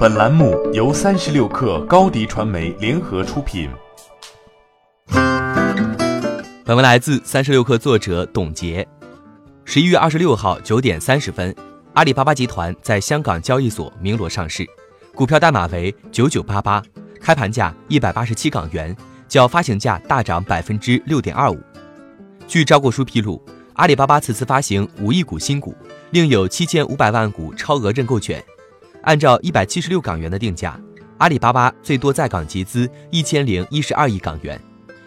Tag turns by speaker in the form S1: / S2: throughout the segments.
S1: 本栏目由三十六氪高低传媒联合出品。
S2: 本文来自三十六氪作者董洁。十一月二十六号九点三十分，阿里巴巴集团在香港交易所鸣锣上市，股票代码为九九八八，开盘价一百八十七港元，较发行价大涨百分之六点二五。据招股书披露，阿里巴巴此次发行五亿股新股，另有七千五百万股超额认购权。按照一百七十六港元的定价，阿里巴巴最多在港集资一千零一十二亿港元，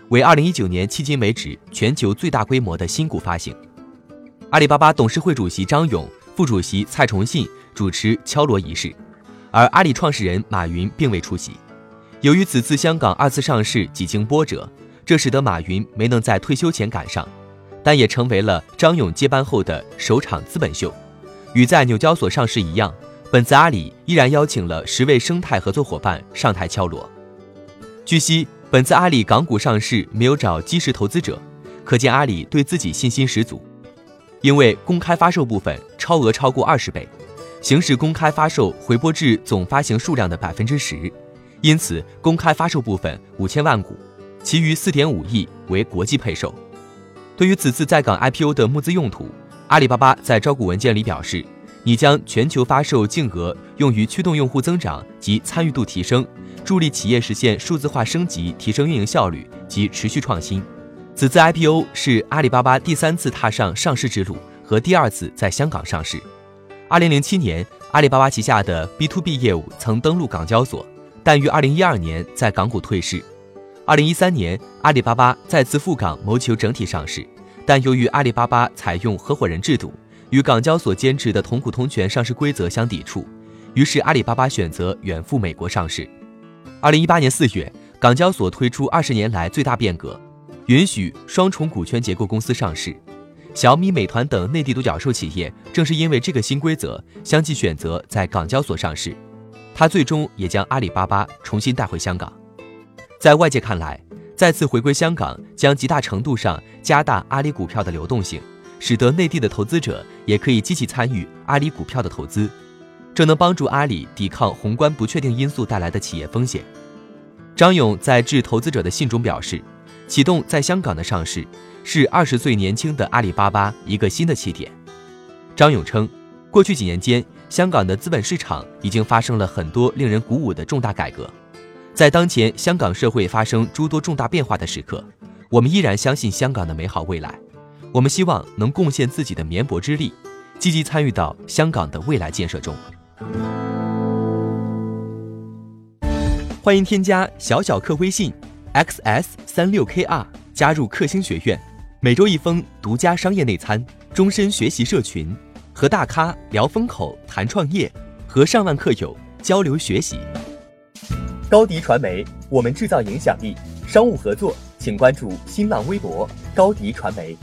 S2: 为二零一九年迄今为止全球最大规模的新股发行。阿里巴巴董事会主席张勇、副主席蔡崇信主持敲锣仪式，而阿里创始人马云并未出席。由于此次香港二次上市几经波折，这使得马云没能在退休前赶上，但也成为了张勇接班后的首场资本秀。与在纽交所上市一样。本次阿里依然邀请了十位生态合作伙伴上台敲锣。据悉，本次阿里港股上市没有找基石投资者，可见阿里对自己信心十足。因为公开发售部分超额超过二十倍，行使公开发售回拨至总发行数量的百分之十，因此公开发售部分五千万股，其余四点五亿为国际配售。对于此次在港 IPO 的募资用途，阿里巴巴在招股文件里表示。拟将全球发售净额用于驱动用户增长及参与度提升，助力企业实现数字化升级，提升运营效率及持续创新。此次 IPO 是阿里巴巴第三次踏上上市之路和第二次在香港上市。二零零七年，阿里巴巴旗下的 B to B 业务曾登陆港交所，但于二零一二年在港股退市。二零一三年，阿里巴巴再次赴港谋求整体上市，但由于阿里巴巴采用合伙人制度。与港交所坚持的同股同权上市规则相抵触，于是阿里巴巴选择远赴美国上市。二零一八年四月，港交所推出二十年来最大变革，允许双重股权结构公司上市。小米、美团等内地独角兽企业正是因为这个新规则，相继选择在港交所上市。它最终也将阿里巴巴重新带回香港。在外界看来，再次回归香港将极大程度上加大阿里股票的流动性。使得内地的投资者也可以积极参与阿里股票的投资，这能帮助阿里抵抗宏观不确定因素带来的企业风险。张勇在致投资者的信中表示，启动在香港的上市是二十岁年轻的阿里巴巴一个新的起点。张勇称，过去几年间，香港的资本市场已经发生了很多令人鼓舞的重大改革，在当前香港社会发生诸多重大变化的时刻，我们依然相信香港的美好未来。我们希望能贡献自己的绵薄之力，积极参与到香港的未来建设中。欢迎添加小小客微信 xs 三六 kr 加入克星学院，每周一封独家商业内参，终身学习社群，和大咖聊风口谈创业，和上万客友交流学习。高迪传媒，我们制造影响力。商务合作，请关注新浪微博高迪传媒。